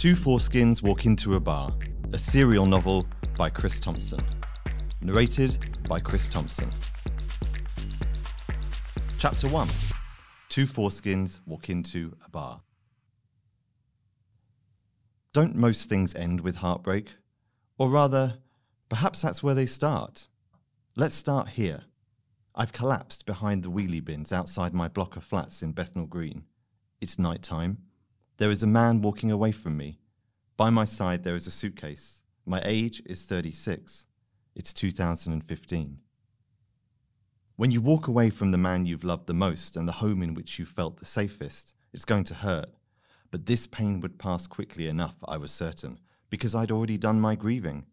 Two Foreskins Walk Into a Bar, a serial novel by Chris Thompson. Narrated by Chris Thompson. Chapter 1 Two Foreskins Walk Into a Bar. Don't most things end with heartbreak? Or rather, perhaps that's where they start. Let's start here. I've collapsed behind the wheelie bins outside my block of flats in Bethnal Green. It's night time. There is a man walking away from me. By my side, there is a suitcase. My age is 36. It's 2015. When you walk away from the man you've loved the most and the home in which you felt the safest, it's going to hurt. But this pain would pass quickly enough, I was certain, because I'd already done my grieving.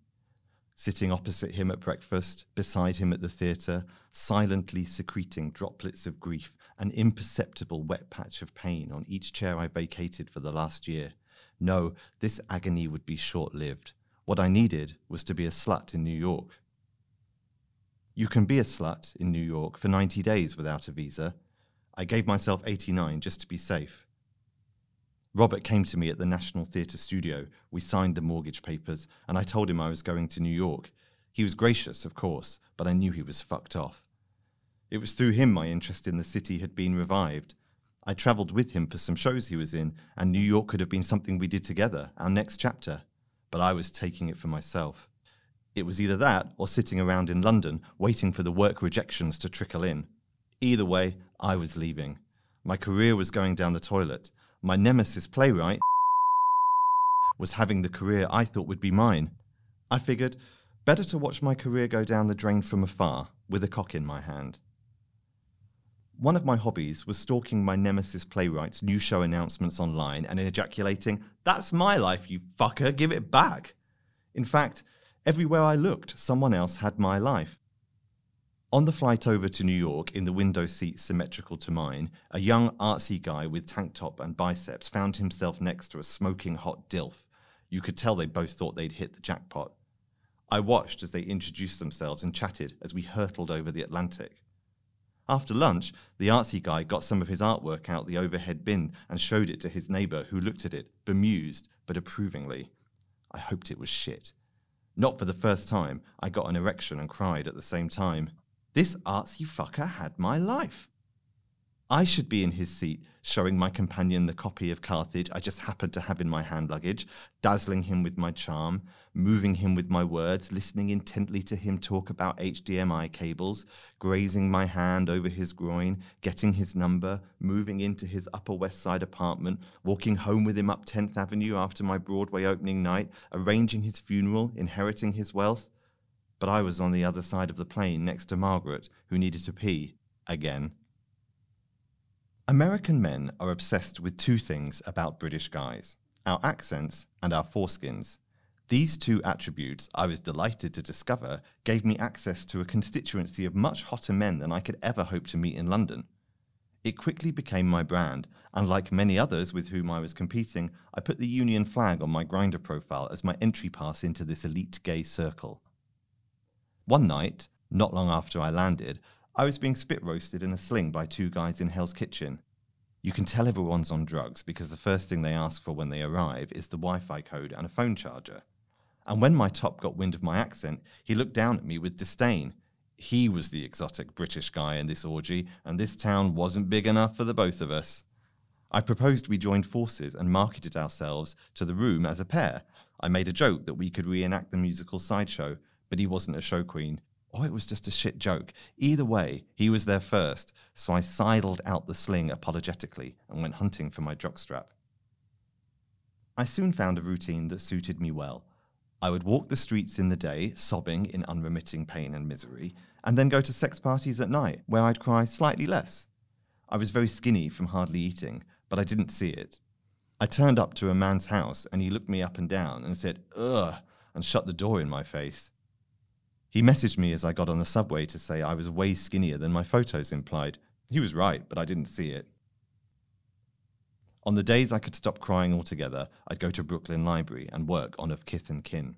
Sitting opposite him at breakfast, beside him at the theatre, silently secreting droplets of grief, an imperceptible wet patch of pain on each chair I vacated for the last year. No, this agony would be short lived. What I needed was to be a slut in New York. You can be a slut in New York for 90 days without a visa. I gave myself 89 just to be safe. Robert came to me at the National Theatre studio. We signed the mortgage papers, and I told him I was going to New York. He was gracious, of course, but I knew he was fucked off. It was through him my interest in the city had been revived. I travelled with him for some shows he was in, and New York could have been something we did together, our next chapter. But I was taking it for myself. It was either that or sitting around in London waiting for the work rejections to trickle in. Either way, I was leaving. My career was going down the toilet, my nemesis playwright was having the career I thought would be mine. I figured, better to watch my career go down the drain from afar, with a cock in my hand. One of my hobbies was stalking my nemesis playwright's new show announcements online and ejaculating, That's my life, you fucker, give it back. In fact, everywhere I looked, someone else had my life. On the flight over to New York, in the window seat symmetrical to mine, a young artsy guy with tank top and biceps found himself next to a smoking hot DILF. You could tell they both thought they'd hit the jackpot. I watched as they introduced themselves and chatted as we hurtled over the Atlantic. After lunch, the artsy guy got some of his artwork out the overhead bin and showed it to his neighbour, who looked at it, bemused but approvingly. I hoped it was shit. Not for the first time, I got an erection and cried at the same time. This artsy fucker had my life. I should be in his seat, showing my companion the copy of Carthage I just happened to have in my hand luggage, dazzling him with my charm, moving him with my words, listening intently to him talk about HDMI cables, grazing my hand over his groin, getting his number, moving into his Upper West Side apartment, walking home with him up 10th Avenue after my Broadway opening night, arranging his funeral, inheriting his wealth but I was on the other side of the plane next to Margaret, who needed to pee again. American men are obsessed with two things about British guys our accents and our foreskins. These two attributes, I was delighted to discover, gave me access to a constituency of much hotter men than I could ever hope to meet in London. It quickly became my brand, and like many others with whom I was competing, I put the Union flag on my Grindr profile as my entry pass into this elite gay circle. One night, not long after I landed, I was being spit roasted in a sling by two guys in Hell's Kitchen. You can tell everyone's on drugs because the first thing they ask for when they arrive is the Wi Fi code and a phone charger. And when my top got wind of my accent, he looked down at me with disdain. He was the exotic British guy in this orgy, and this town wasn't big enough for the both of us. I proposed we joined forces and marketed ourselves to the room as a pair. I made a joke that we could reenact the musical sideshow, but he wasn't a show queen, or it was just a shit joke. Either way, he was there first, so I sidled out the sling apologetically and went hunting for my jockstrap. I soon found a routine that suited me well. I would walk the streets in the day, sobbing in unremitting pain and misery, and then go to sex parties at night, where I'd cry slightly less. I was very skinny from hardly eating, but I didn't see it. I turned up to a man's house, and he looked me up and down and said, Ugh, and shut the door in my face. He messaged me as I got on the subway to say I was way skinnier than my photos implied. He was right, but I didn't see it. On the days I could stop crying altogether, I'd go to Brooklyn Library and work on Of Kith and Kin.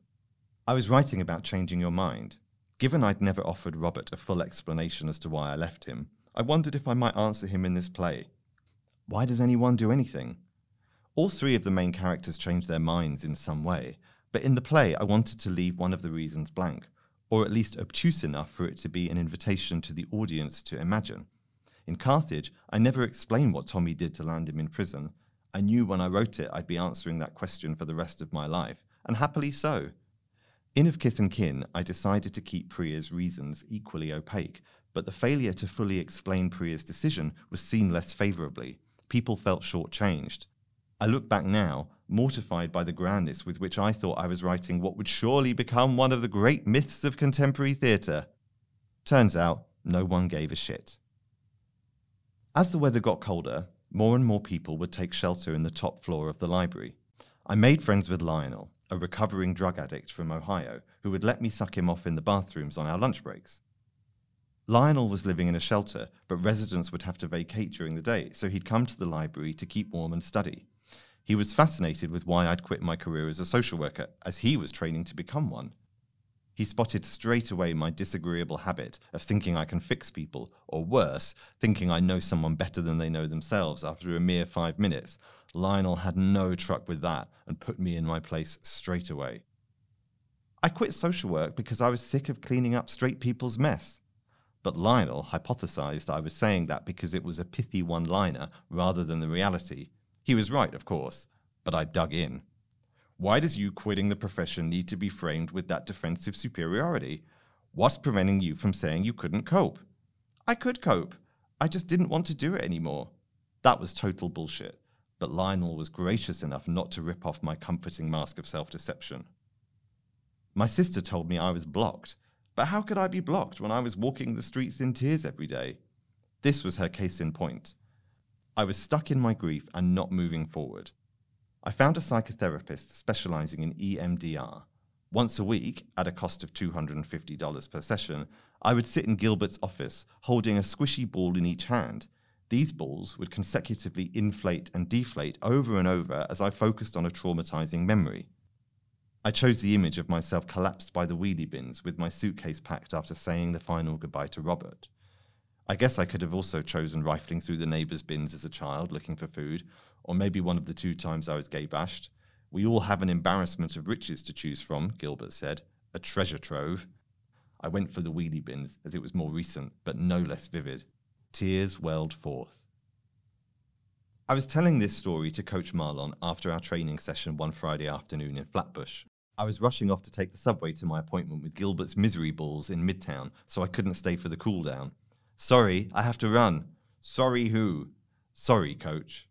I was writing about changing your mind. Given I'd never offered Robert a full explanation as to why I left him, I wondered if I might answer him in this play. Why does anyone do anything? All three of the main characters change their minds in some way, but in the play, I wanted to leave one of the reasons blank, or at least obtuse enough for it to be an invitation to the audience to imagine. In Carthage, I never explained what Tommy did to land him in prison. I knew when I wrote it I'd be answering that question for the rest of my life, and happily so. In Of Kith and Kin, I decided to keep Priya's reasons equally opaque, but the failure to fully explain Priya's decision was seen less favourably. People felt shortchanged. I look back now, mortified by the grandness with which I thought I was writing what would surely become one of the great myths of contemporary theatre. Turns out, no one gave a shit. As the weather got colder, more and more people would take shelter in the top floor of the library. I made friends with Lionel, a recovering drug addict from Ohio who would let me suck him off in the bathrooms on our lunch breaks. Lionel was living in a shelter, but residents would have to vacate during the day, so he'd come to the library to keep warm and study. He was fascinated with why I'd quit my career as a social worker, as he was training to become one. He spotted straight away my disagreeable habit of thinking I can fix people, or worse, thinking I know someone better than they know themselves after a mere five minutes. Lionel had no truck with that and put me in my place straight away. I quit social work because I was sick of cleaning up straight people's mess. But Lionel hypothesized I was saying that because it was a pithy one liner rather than the reality. He was right, of course, but I dug in. Why does you quitting the profession need to be framed with that defensive superiority? What's preventing you from saying you couldn't cope? I could cope. I just didn't want to do it anymore. That was total bullshit, but Lionel was gracious enough not to rip off my comforting mask of self deception. My sister told me I was blocked, but how could I be blocked when I was walking the streets in tears every day? This was her case in point. I was stuck in my grief and not moving forward. I found a psychotherapist specializing in EMDR. Once a week, at a cost of $250 per session, I would sit in Gilbert's office holding a squishy ball in each hand. These balls would consecutively inflate and deflate over and over as I focused on a traumatizing memory. I chose the image of myself collapsed by the wheelie bins with my suitcase packed after saying the final goodbye to Robert. I guess I could have also chosen rifling through the neighbours' bins as a child looking for food, or maybe one of the two times I was gay bashed. We all have an embarrassment of riches to choose from, Gilbert said, a treasure trove. I went for the wheelie bins, as it was more recent, but no less vivid. Tears welled forth. I was telling this story to Coach Marlon after our training session one Friday afternoon in Flatbush. I was rushing off to take the subway to my appointment with Gilbert's Misery Balls in Midtown, so I couldn't stay for the cool down. Sorry, I have to run. Sorry, who? Sorry, coach.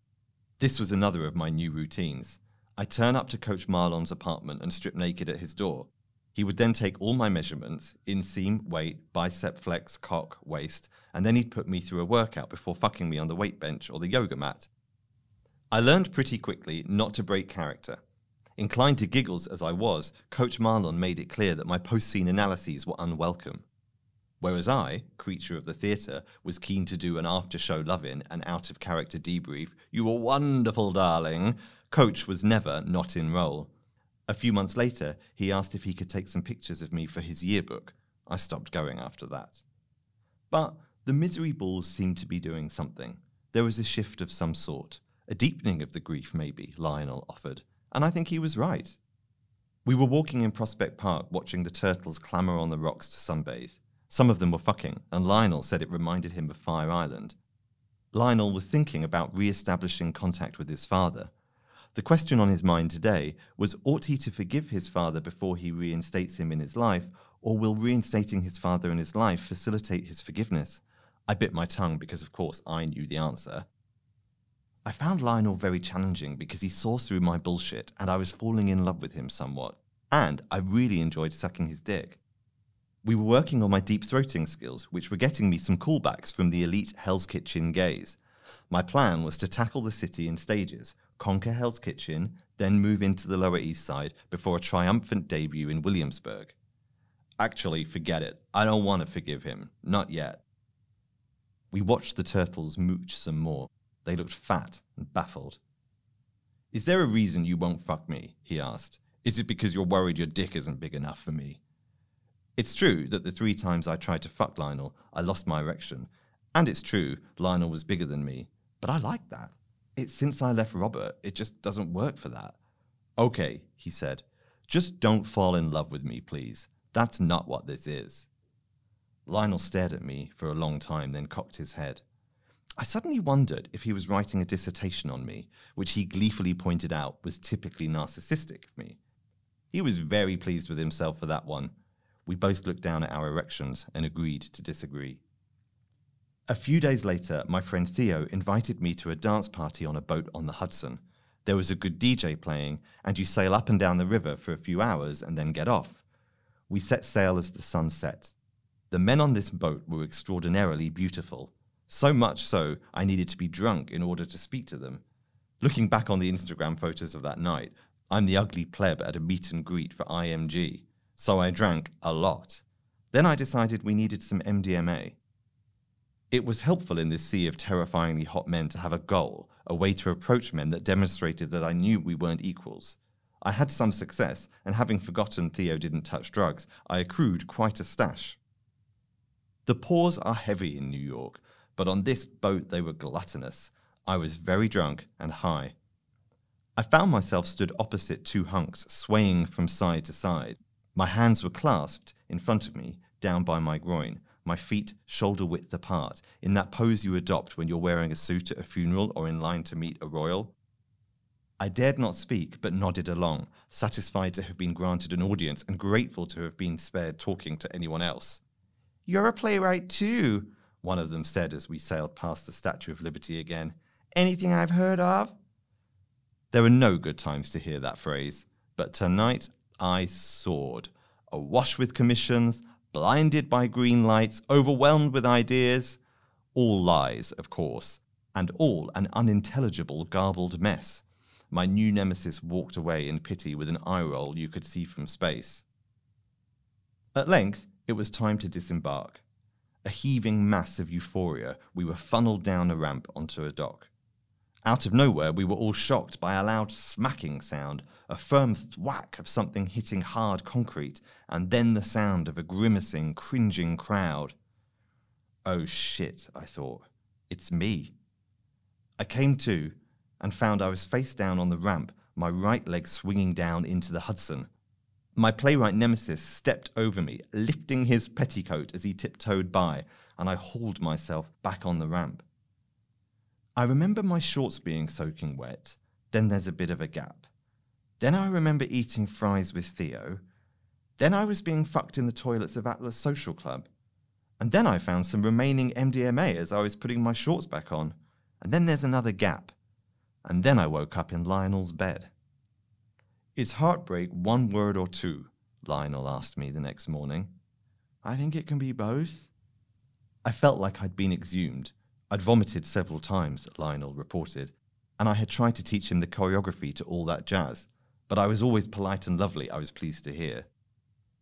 This was another of my new routines. I turn up to Coach Marlon's apartment and strip naked at his door. He would then take all my measurements inseam, weight, bicep flex, cock, waist, and then he'd put me through a workout before fucking me on the weight bench or the yoga mat. I learned pretty quickly not to break character. Inclined to giggles as I was, Coach Marlon made it clear that my post scene analyses were unwelcome. Whereas I, creature of the theatre, was keen to do an after show love in and out of character debrief, you were wonderful, darling. Coach was never not in role. A few months later, he asked if he could take some pictures of me for his yearbook. I stopped going after that. But the misery balls seemed to be doing something. There was a shift of some sort, a deepening of the grief, maybe, Lionel offered, and I think he was right. We were walking in Prospect Park watching the turtles clamour on the rocks to sunbathe. Some of them were fucking, and Lionel said it reminded him of Fire Island. Lionel was thinking about re establishing contact with his father. The question on his mind today was ought he to forgive his father before he reinstates him in his life, or will reinstating his father in his life facilitate his forgiveness? I bit my tongue because, of course, I knew the answer. I found Lionel very challenging because he saw through my bullshit and I was falling in love with him somewhat. And I really enjoyed sucking his dick. We were working on my deep throating skills, which were getting me some callbacks from the elite Hell's Kitchen gays. My plan was to tackle the city in stages, conquer Hell's Kitchen, then move into the Lower East Side before a triumphant debut in Williamsburg. Actually, forget it. I don't want to forgive him. Not yet. We watched the turtles mooch some more. They looked fat and baffled. Is there a reason you won't fuck me? he asked. Is it because you're worried your dick isn't big enough for me? It's true that the three times I tried to fuck Lionel, I lost my erection. And it's true, Lionel was bigger than me. But I like that. It's since I left Robert, it just doesn't work for that. Okay, he said. Just don't fall in love with me, please. That's not what this is. Lionel stared at me for a long time, then cocked his head. I suddenly wondered if he was writing a dissertation on me, which he gleefully pointed out was typically narcissistic of me. He was very pleased with himself for that one. We both looked down at our erections and agreed to disagree. A few days later, my friend Theo invited me to a dance party on a boat on the Hudson. There was a good DJ playing, and you sail up and down the river for a few hours and then get off. We set sail as the sun set. The men on this boat were extraordinarily beautiful, so much so I needed to be drunk in order to speak to them. Looking back on the Instagram photos of that night, I'm the ugly pleb at a meet and greet for IMG, so I drank a lot. Then I decided we needed some MDMA. It was helpful in this sea of terrifyingly hot men to have a goal, a way to approach men that demonstrated that I knew we weren't equals. I had some success, and having forgotten Theo didn't touch drugs, I accrued quite a stash. The pours are heavy in New York, but on this boat they were gluttonous. I was very drunk and high. I found myself stood opposite two hunks, swaying from side to side. My hands were clasped in front of me, down by my groin, my feet shoulder width apart, in that pose you adopt when you're wearing a suit at a funeral or in line to meet a royal. I dared not speak, but nodded along, satisfied to have been granted an audience and grateful to have been spared talking to anyone else. You're a playwright too, one of them said as we sailed past the Statue of Liberty again. Anything I've heard of? There were no good times to hear that phrase, but tonight I soared, awash with commissions, blinded by green lights, overwhelmed with ideas. All lies, of course, and all an unintelligible, garbled mess. My new nemesis walked away in pity with an eye roll you could see from space. At length, it was time to disembark. A heaving mass of euphoria, we were funneled down a ramp onto a dock. Out of nowhere, we were all shocked by a loud smacking sound, a firm thwack of something hitting hard concrete, and then the sound of a grimacing, cringing crowd. Oh shit, I thought. It's me. I came to and found I was face down on the ramp, my right leg swinging down into the Hudson. My playwright nemesis stepped over me, lifting his petticoat as he tiptoed by, and I hauled myself back on the ramp. I remember my shorts being soaking wet, then there's a bit of a gap. Then I remember eating fries with Theo. Then I was being fucked in the toilets of Atlas Social Club. And then I found some remaining MDMA as I was putting my shorts back on. And then there's another gap. And then I woke up in Lionel's bed. Is heartbreak one word or two? Lionel asked me the next morning. I think it can be both. I felt like I'd been exhumed, I'd vomited several times, Lionel reported, and I had tried to teach him the choreography to all that jazz, but I was always polite and lovely, I was pleased to hear.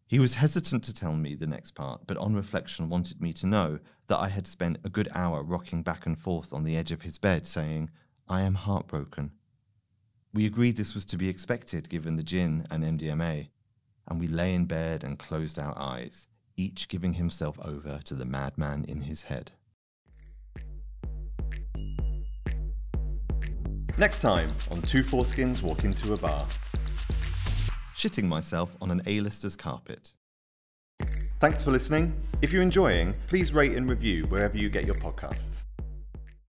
He was hesitant to tell me the next part, but on reflection wanted me to know that I had spent a good hour rocking back and forth on the edge of his bed, saying, I am heartbroken. We agreed this was to be expected given the gin and MDMA, and we lay in bed and closed our eyes, each giving himself over to the madman in his head. Next time on Two Foreskins Walk Into a Bar. Shitting myself on an A-lister's carpet. Thanks for listening. If you're enjoying, please rate and review wherever you get your podcasts.